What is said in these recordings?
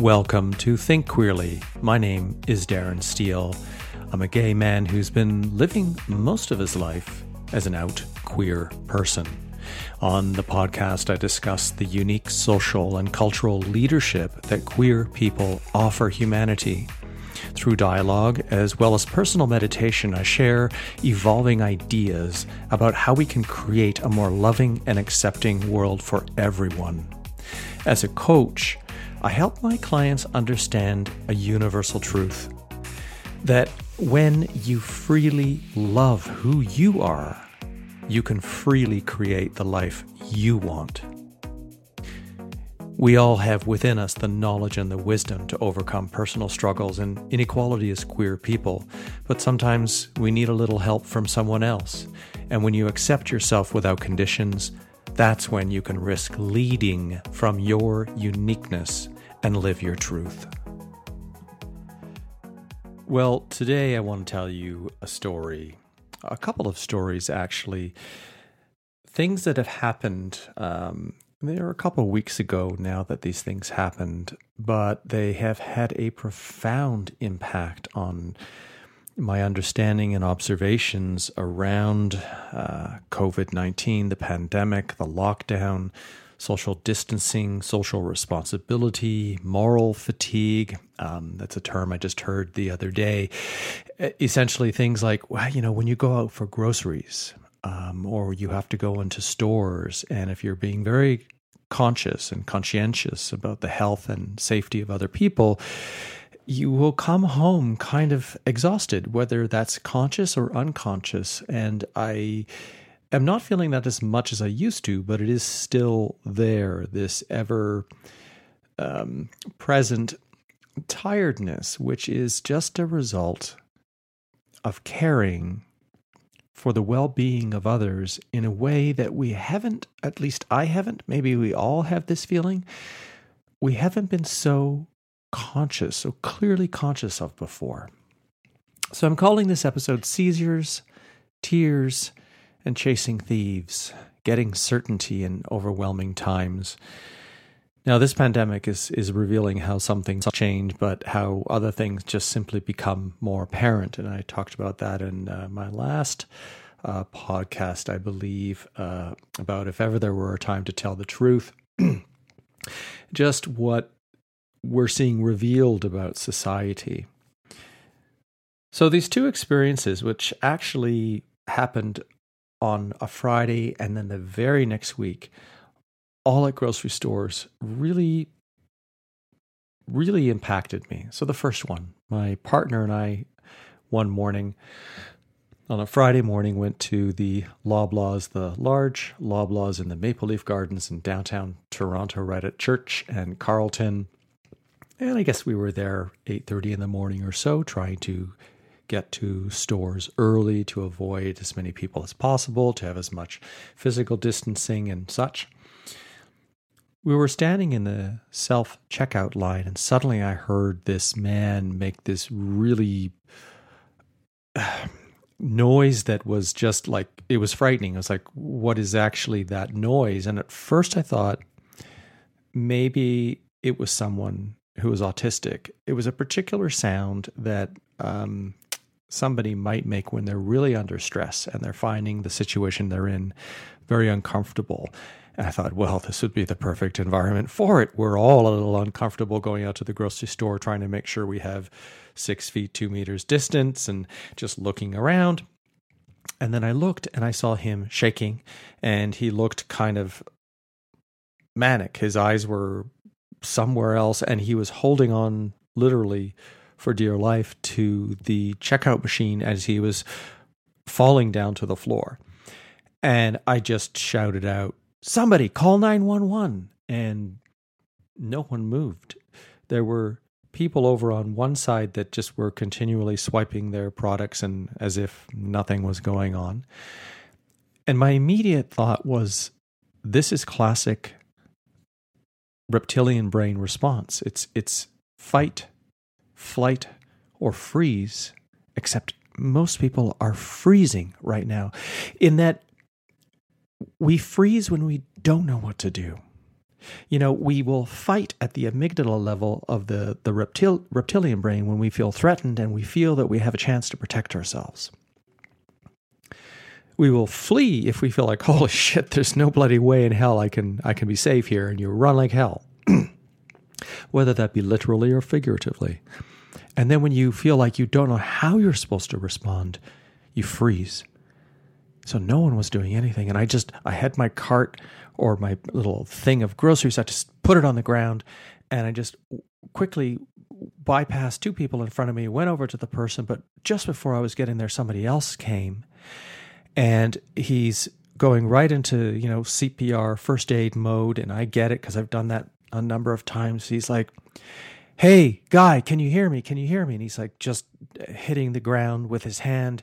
Welcome to Think Queerly. My name is Darren Steele. I'm a gay man who's been living most of his life as an out queer person. On the podcast, I discuss the unique social and cultural leadership that queer people offer humanity. Through dialogue as well as personal meditation, I share evolving ideas about how we can create a more loving and accepting world for everyone. As a coach, I help my clients understand a universal truth that when you freely love who you are, you can freely create the life you want. We all have within us the knowledge and the wisdom to overcome personal struggles and inequality as queer people, but sometimes we need a little help from someone else. And when you accept yourself without conditions, that's when you can risk leading from your uniqueness and live your truth. Well, today I want to tell you a story, a couple of stories actually, things that have happened. Um, they are a couple of weeks ago now that these things happened, but they have had a profound impact on my understanding and observations around uh, COVID 19, the pandemic, the lockdown, social distancing, social responsibility, moral fatigue. Um, that's a term I just heard the other day. Essentially, things like, well, you know, when you go out for groceries um, or you have to go into stores, and if you're being very conscious and conscientious about the health and safety of other people, you will come home kind of exhausted, whether that's conscious or unconscious. And I am not feeling that as much as I used to, but it is still there, this ever um, present tiredness, which is just a result of caring for the well being of others in a way that we haven't, at least I haven't, maybe we all have this feeling, we haven't been so conscious, so clearly conscious of before. So I'm calling this episode Seizures, Tears, and Chasing Thieves Getting Certainty in Overwhelming Times. Now, this pandemic is, is revealing how some things change, but how other things just simply become more apparent. And I talked about that in uh, my last uh, podcast, I believe, uh, about if ever there were a time to tell the truth. just what we're seeing revealed about society. So, these two experiences, which actually happened on a Friday and then the very next week, all at grocery stores, really, really impacted me. So, the first one, my partner and I, one morning, on a Friday morning, went to the Loblaws, the large Loblaws in the Maple Leaf Gardens in downtown Toronto, right at Church and Carlton. and I guess we were there 8:30 in the morning or so trying to get to stores early to avoid as many people as possible, to have as much physical distancing and such. We were standing in the self checkout line, and suddenly I heard this man make this really noise that was just like it was frightening. I was like, what is actually that noise? And at first I thought maybe it was someone who was autistic, it was a particular sound that um, somebody might make when they're really under stress and they're finding the situation they're in very uncomfortable. And I thought, well, this would be the perfect environment for it. We're all a little uncomfortable going out to the grocery store, trying to make sure we have six feet, two meters distance and just looking around. And then I looked and I saw him shaking and he looked kind of manic. His eyes were somewhere else, and he was holding on literally for dear life to the checkout machine as he was falling down to the floor. And I just shouted out, Somebody call 911. And no one moved. There were people over on one side that just were continually swiping their products and as if nothing was going on. And my immediate thought was, this is classic reptilian brain response. It's it's fight, flight, or freeze, except most people are freezing right now in that we freeze when we don't know what to do. You know, we will fight at the amygdala level of the, the reptil, reptilian brain when we feel threatened and we feel that we have a chance to protect ourselves. We will flee if we feel like, holy shit, there's no bloody way in hell I can I can be safe here, and you run like hell. Whether that be literally or figuratively. And then when you feel like you don't know how you're supposed to respond, you freeze. So no one was doing anything. And I just, I had my cart or my little thing of groceries. I just put it on the ground and I just quickly bypassed two people in front of me, went over to the person. But just before I was getting there, somebody else came and he's going right into, you know, CPR, first aid mode. And I get it because I've done that a number of times. He's like, Hey, guy, can you hear me? Can you hear me? And he's like just hitting the ground with his hand.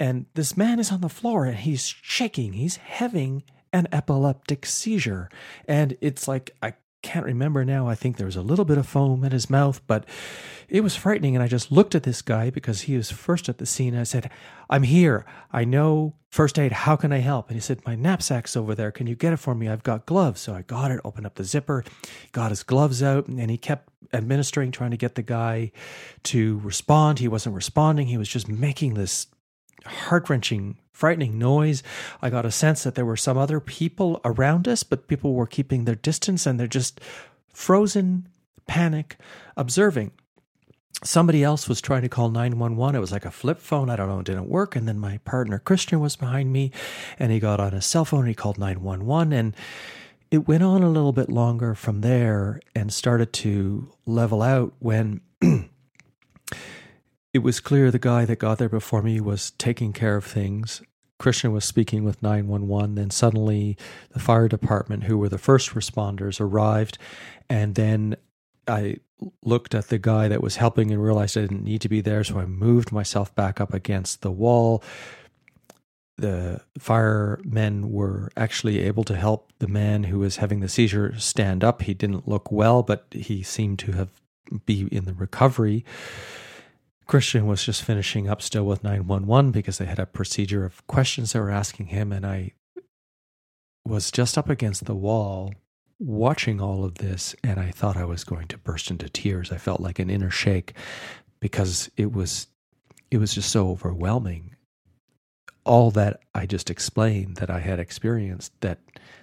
And this man is on the floor and he's shaking. He's having an epileptic seizure. And it's like, I can't remember now. I think there was a little bit of foam in his mouth, but it was frightening. And I just looked at this guy because he was first at the scene. I said, I'm here. I know first aid. How can I help? And he said, My knapsack's over there. Can you get it for me? I've got gloves. So I got it, opened up the zipper, got his gloves out, and he kept administering, trying to get the guy to respond. He wasn't responding. He was just making this heart wrenching, frightening noise. I got a sense that there were some other people around us, but people were keeping their distance and they're just frozen, panic, observing. Somebody else was trying to call 911. It was like a flip phone. I don't know, it didn't work. And then my partner, Christian, was behind me and he got on his cell phone and he called 911. And it went on a little bit longer from there and started to level out when it was clear the guy that got there before me was taking care of things. Christian was speaking with 911. Then suddenly, the fire department, who were the first responders, arrived. And then I looked at the guy that was helping and realized I didn't need to be there. So I moved myself back up against the wall. The firemen were actually able to help the man who was having the seizure stand up. He didn't look well, but he seemed to have be in the recovery. Christian was just finishing up still with 911 because they had a procedure of questions they were asking him. And I was just up against the wall watching all of this. And I thought I was going to burst into tears. I felt like an inner shake because it was, it was just so overwhelming. All that I just explained that I had experienced that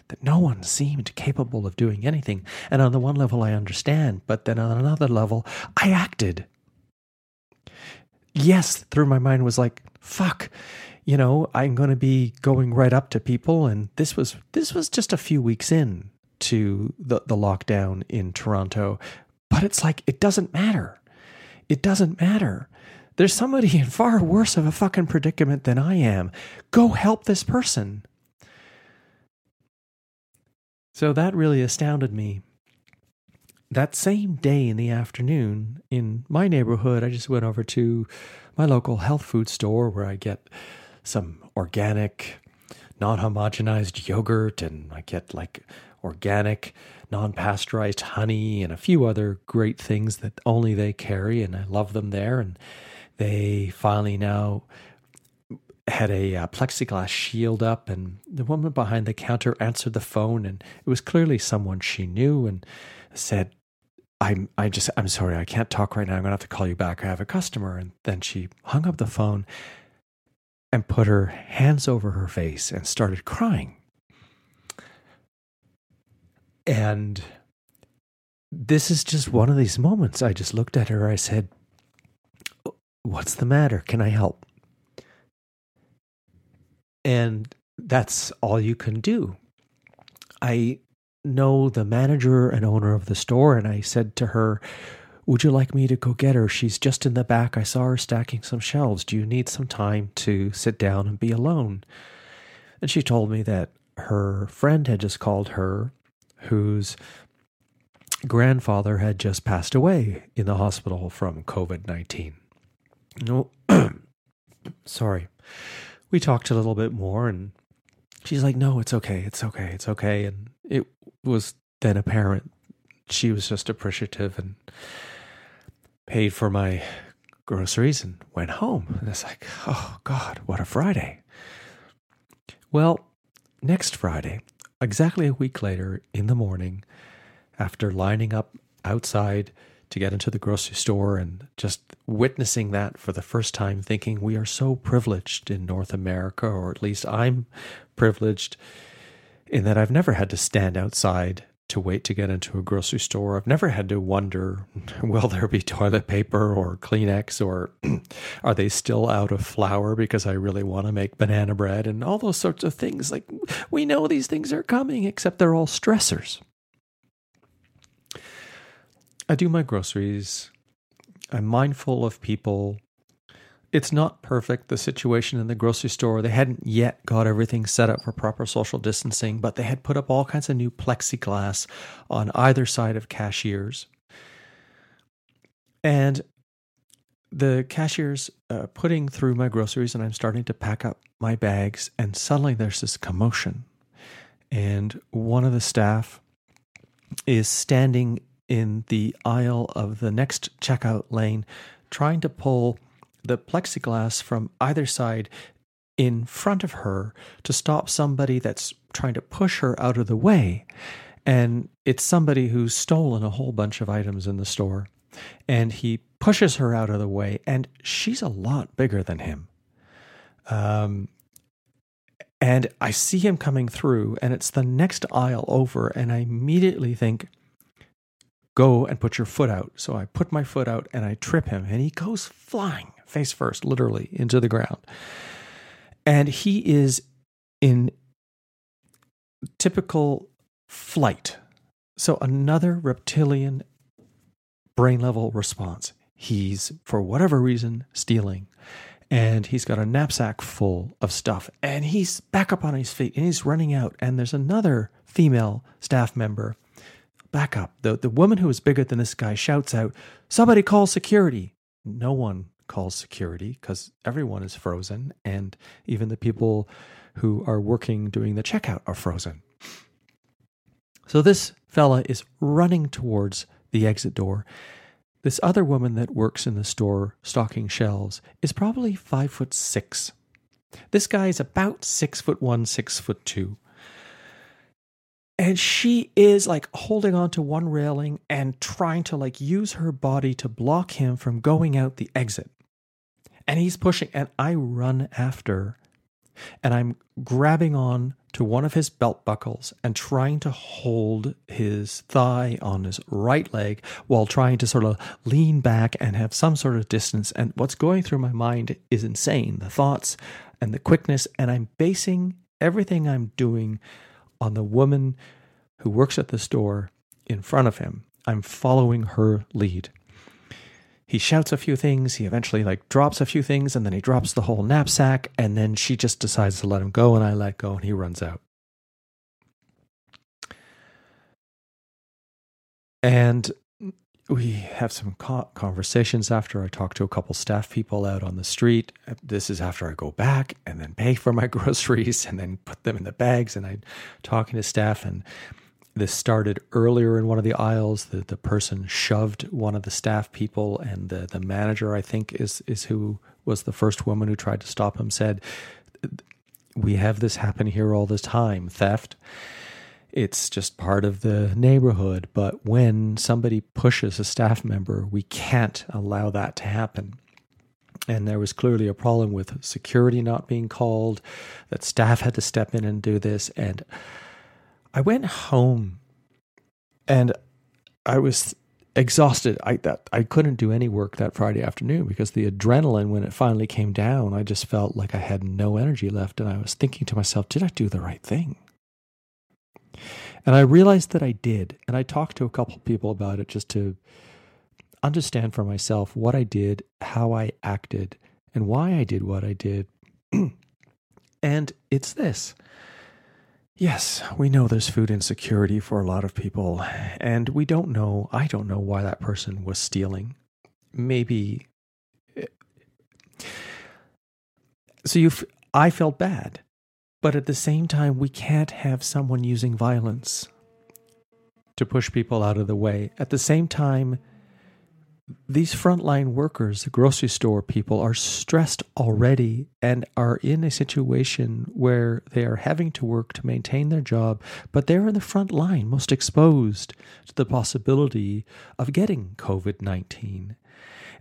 that no one seemed capable of doing anything. And on the one level, I understand, but then on another level, I acted yes, through my mind was like, fuck, you know, I'm going to be going right up to people. And this was, this was just a few weeks in to the, the lockdown in Toronto. But it's like, it doesn't matter. It doesn't matter. There's somebody in far worse of a fucking predicament than I am. Go help this person. So that really astounded me that same day in the afternoon in my neighborhood, I just went over to my local health food store where I get some organic, non homogenized yogurt and I get like organic, non pasteurized honey and a few other great things that only they carry. And I love them there. And they finally now had a uh, plexiglass shield up and the woman behind the counter answered the phone and it was clearly someone she knew and said, I'm I just I'm sorry, I can't talk right now. I'm gonna have to call you back. I have a customer. And then she hung up the phone and put her hands over her face and started crying. And this is just one of these moments. I just looked at her. I said, What's the matter? Can I help? And that's all you can do. I know the manager and owner of the store, and I said to her, Would you like me to go get her? She's just in the back. I saw her stacking some shelves. Do you need some time to sit down and be alone? And she told me that her friend had just called her, whose grandfather had just passed away in the hospital from COVID 19. No, sorry. We talked a little bit more, and she's like, No, it's okay. It's okay. It's okay. And it was then apparent she was just appreciative and paid for my groceries and went home. And it's like, oh God, what a Friday. Well, next Friday, exactly a week later in the morning, after lining up outside to get into the grocery store and just witnessing that for the first time, thinking we are so privileged in North America, or at least I'm privileged in that I've never had to stand outside to wait to get into a grocery store. I've never had to wonder will there be toilet paper or Kleenex or are they still out of flour because I really want to make banana bread and all those sorts of things. Like we know these things are coming, except they're all stressors. I do my groceries. I'm mindful of people it's not perfect, the situation in the grocery store. They hadn't yet got everything set up for proper social distancing, but they had put up all kinds of new plexiglass on either side of cashiers. And the cashier's uh, putting through my groceries, and I'm starting to pack up my bags, and suddenly there's this commotion. And one of the staff is standing in the aisle of the next checkout lane, trying to pull the plexiglass from either side in front of her to stop somebody that's trying to push her out of the way. And it's somebody who's stolen a whole bunch of items in the store. And he pushes her out of the way, and she's a lot bigger than him. Um, and I see him coming through, and it's the next aisle over, and I immediately think, Go and put your foot out. So I put my foot out and I trip him, and he goes flying face first, literally, into the ground. And he is in typical flight. So another reptilian brain level response. He's, for whatever reason, stealing. And he's got a knapsack full of stuff. And he's back up on his feet and he's running out. And there's another female staff member. Back up. The, the woman who is bigger than this guy shouts out, Somebody call security. No one calls security because everyone is frozen and even the people who are working doing the checkout are frozen. So this fella is running towards the exit door. This other woman that works in the store stocking shelves is probably five foot six. This guy is about six foot one, six foot two. And she is like holding on to one railing and trying to like use her body to block him from going out the exit. And he's pushing and i run after and i'm grabbing on to one of his belt buckles and trying to hold his thigh on his right leg while trying to sort of lean back and have some sort of distance. And what's going through my mind is insane. The thoughts and the quickness and i'm basing everything i'm doing on the woman who works at the store in front of him. I'm following her lead. He shouts a few things he eventually like drops a few things and then he drops the whole knapsack and then she just decides to let him go and i let go and he runs out. And we have some conversations after i talk to a couple staff people out on the street this is after i go back and then pay for my groceries and then put them in the bags and i'm talking to staff and this started earlier in one of the aisles. The the person shoved one of the staff people, and the the manager, I think, is is who was the first woman who tried to stop him. Said, "We have this happen here all the time, theft." It's just part of the neighborhood, but when somebody pushes a staff member, we can't allow that to happen and there was clearly a problem with security not being called that staff had to step in and do this and I went home and I was exhausted. I that I couldn't do any work that Friday afternoon because the adrenaline when it finally came down, I just felt like I had no energy left and I was thinking to myself, did I do the right thing? And I realized that I did. And I talked to a couple people about it just to understand for myself what I did, how I acted, and why I did what I did. and it's this Yes, we know there's food insecurity for a lot of people, and we don't know, I don't know why that person was stealing. Maybe. Eh, so you, I felt bad, but at the same time, we can't have someone using violence to push people out of the way. At the same time, these frontline workers, the grocery store people, are stressed already and are in a situation where they are having to work to maintain their job, but they're in the front line, most exposed to the possibility of getting COVID 19.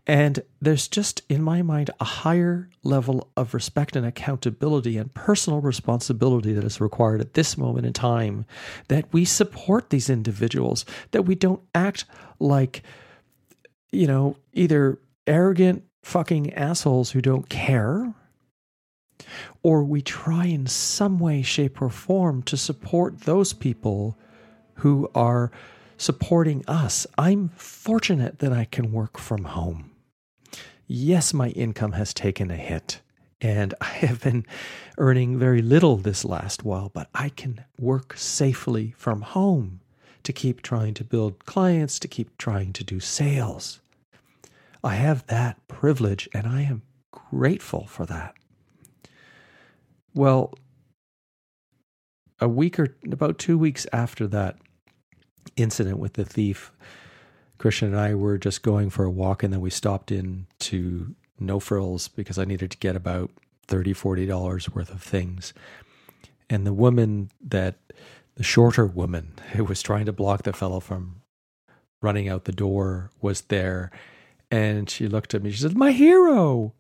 And there's just, in my mind, a higher level of respect and accountability and personal responsibility that is required at this moment in time that we support these individuals, that we don't act like you know, either arrogant fucking assholes who don't care, or we try in some way, shape, or form to support those people who are supporting us. I'm fortunate that I can work from home. Yes, my income has taken a hit, and I have been earning very little this last while, but I can work safely from home to keep trying to build clients, to keep trying to do sales. I have that privilege and I am grateful for that. Well, a week or about two weeks after that incident with the thief, Christian and I were just going for a walk and then we stopped in to No Frills because I needed to get about 30 $40 worth of things. And the woman that, the shorter woman who was trying to block the fellow from running out the door was there and she looked at me. She said, "My hero,"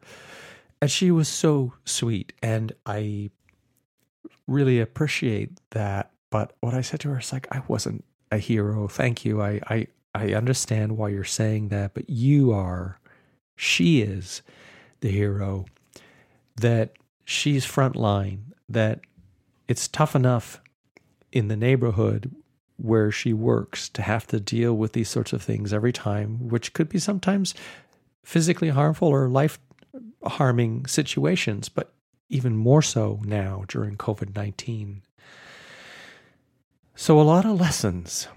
and she was so sweet, and I really appreciate that. But what I said to her is like, "I wasn't a hero. Thank you. I I I understand why you're saying that, but you are. She is the hero. That she's frontline. That it's tough enough in the neighborhood where she works to have to deal with these sorts of things every time, which could be sometimes physically harmful or life harming situations, but even more so now during COVID 19. So, a lot of lessons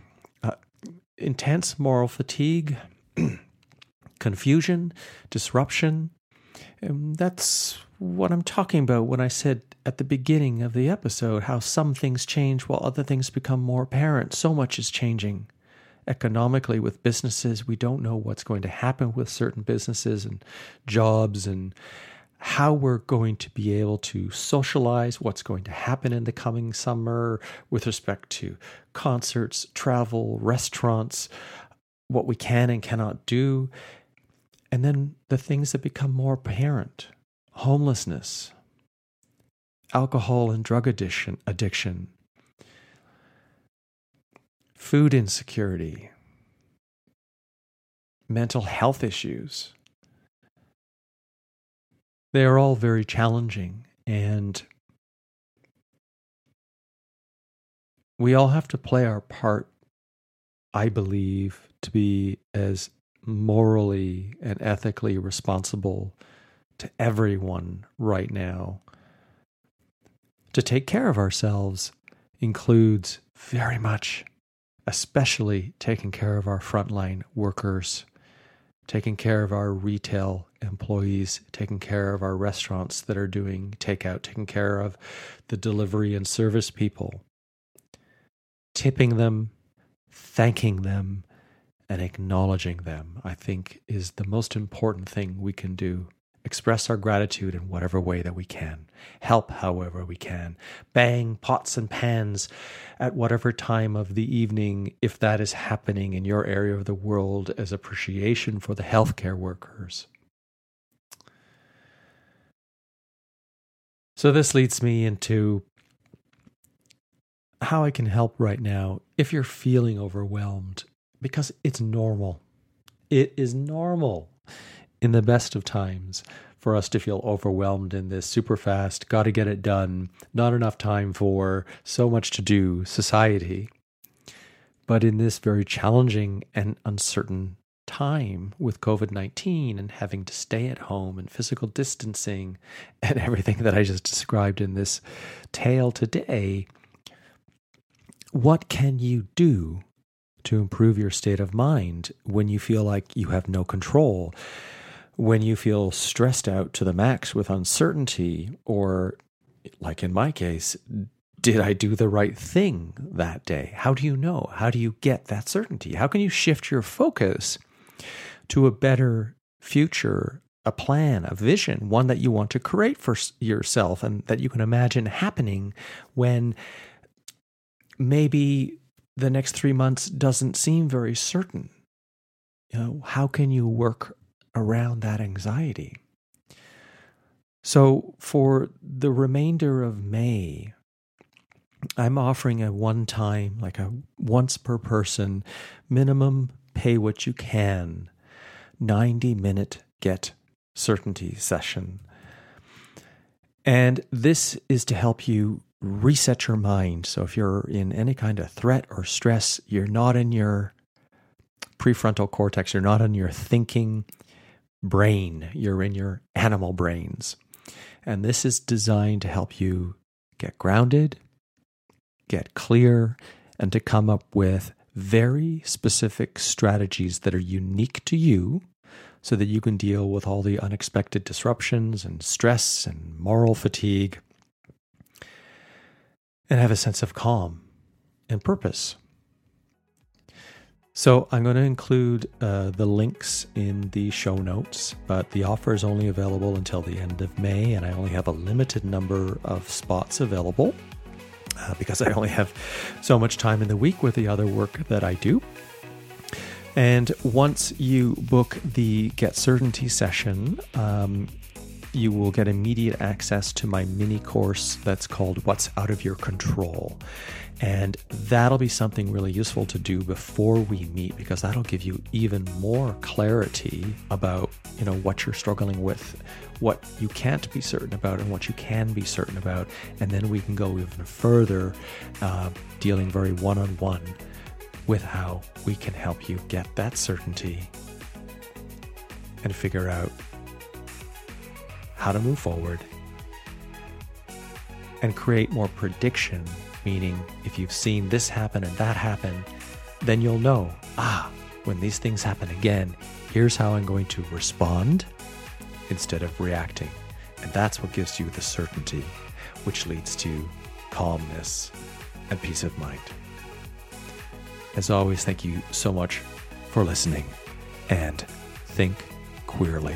intense moral fatigue, confusion, disruption. And that's what I'm talking about when I said at the beginning of the episode how some things change while other things become more apparent. So much is changing economically with businesses. We don't know what's going to happen with certain businesses and jobs and how we're going to be able to socialize, what's going to happen in the coming summer with respect to concerts, travel, restaurants, what we can and cannot do. And then the things that become more apparent homelessness, alcohol and drug addiction, addiction, food insecurity, mental health issues. They are all very challenging, and we all have to play our part, I believe, to be as morally and ethically responsible to everyone right now. To take care of ourselves includes very much, especially taking care of our frontline workers, taking care of our retail employees, taking care of our restaurants that are doing takeout, taking care of the delivery and service people, tipping them, thanking them, and acknowledging them, I think is the most important thing we can do express our gratitude in whatever way that we can, help however we can, bang pots and pans at whatever time of the evening, if that is happening in your area of the world as appreciation for the healthcare workers. So, this leads me into how I can help right now if you're feeling overwhelmed, because it's normal. It is normal in the best of times for us to feel overwhelmed in this super fast, got to get it done, not enough time for so much to do society. But in this very challenging and uncertain time with COVID 19 and having to stay at home and physical distancing and everything that I just described in this tale today, what can you do to improve your state of mind when you feel like you have no control? When you feel stressed out to the max with uncertainty, or like in my case, did I do the right thing that day? How do you know? How do you get that certainty? How can you shift your focus to a better future, a plan, a vision, one that you want to create for yourself and that you can imagine happening when maybe the next three months doesn't seem very certain. You know, how can you work around that anxiety? So, for the remainder of May, I'm offering a one time, like a once per person, minimum pay what you can, 90 minute get certainty session. And this is to help you reset your mind. So if you're in any kind of threat or stress, you're not in your prefrontal cortex, you're not in your thinking brain, you're in your animal brains. And this is designed to help you get grounded, get clear, and to come up with very specific strategies that are unique to you so that you can deal with all the unexpected disruptions and stress and moral fatigue and have a sense of calm and purpose. So, I'm going to include uh, the links in the show notes, but the offer is only available until the end of May, and I only have a limited number of spots available uh, because I only have so much time in the week with the other work that I do. And once you book the Get Certainty session, um, you will get immediate access to my mini course that's called What's Out of Your Control. And that'll be something really useful to do before we meet because that'll give you even more clarity about, you know, what you're struggling with, what you can't be certain about and what you can be certain about. And then we can go even further, uh, dealing very one on one with how we can help you get that certainty and figure out how to move forward and create more prediction. Meaning, if you've seen this happen and that happen, then you'll know ah, when these things happen again, here's how I'm going to respond instead of reacting. And that's what gives you the certainty, which leads to calmness and peace of mind. As always, thank you so much for listening and think queerly.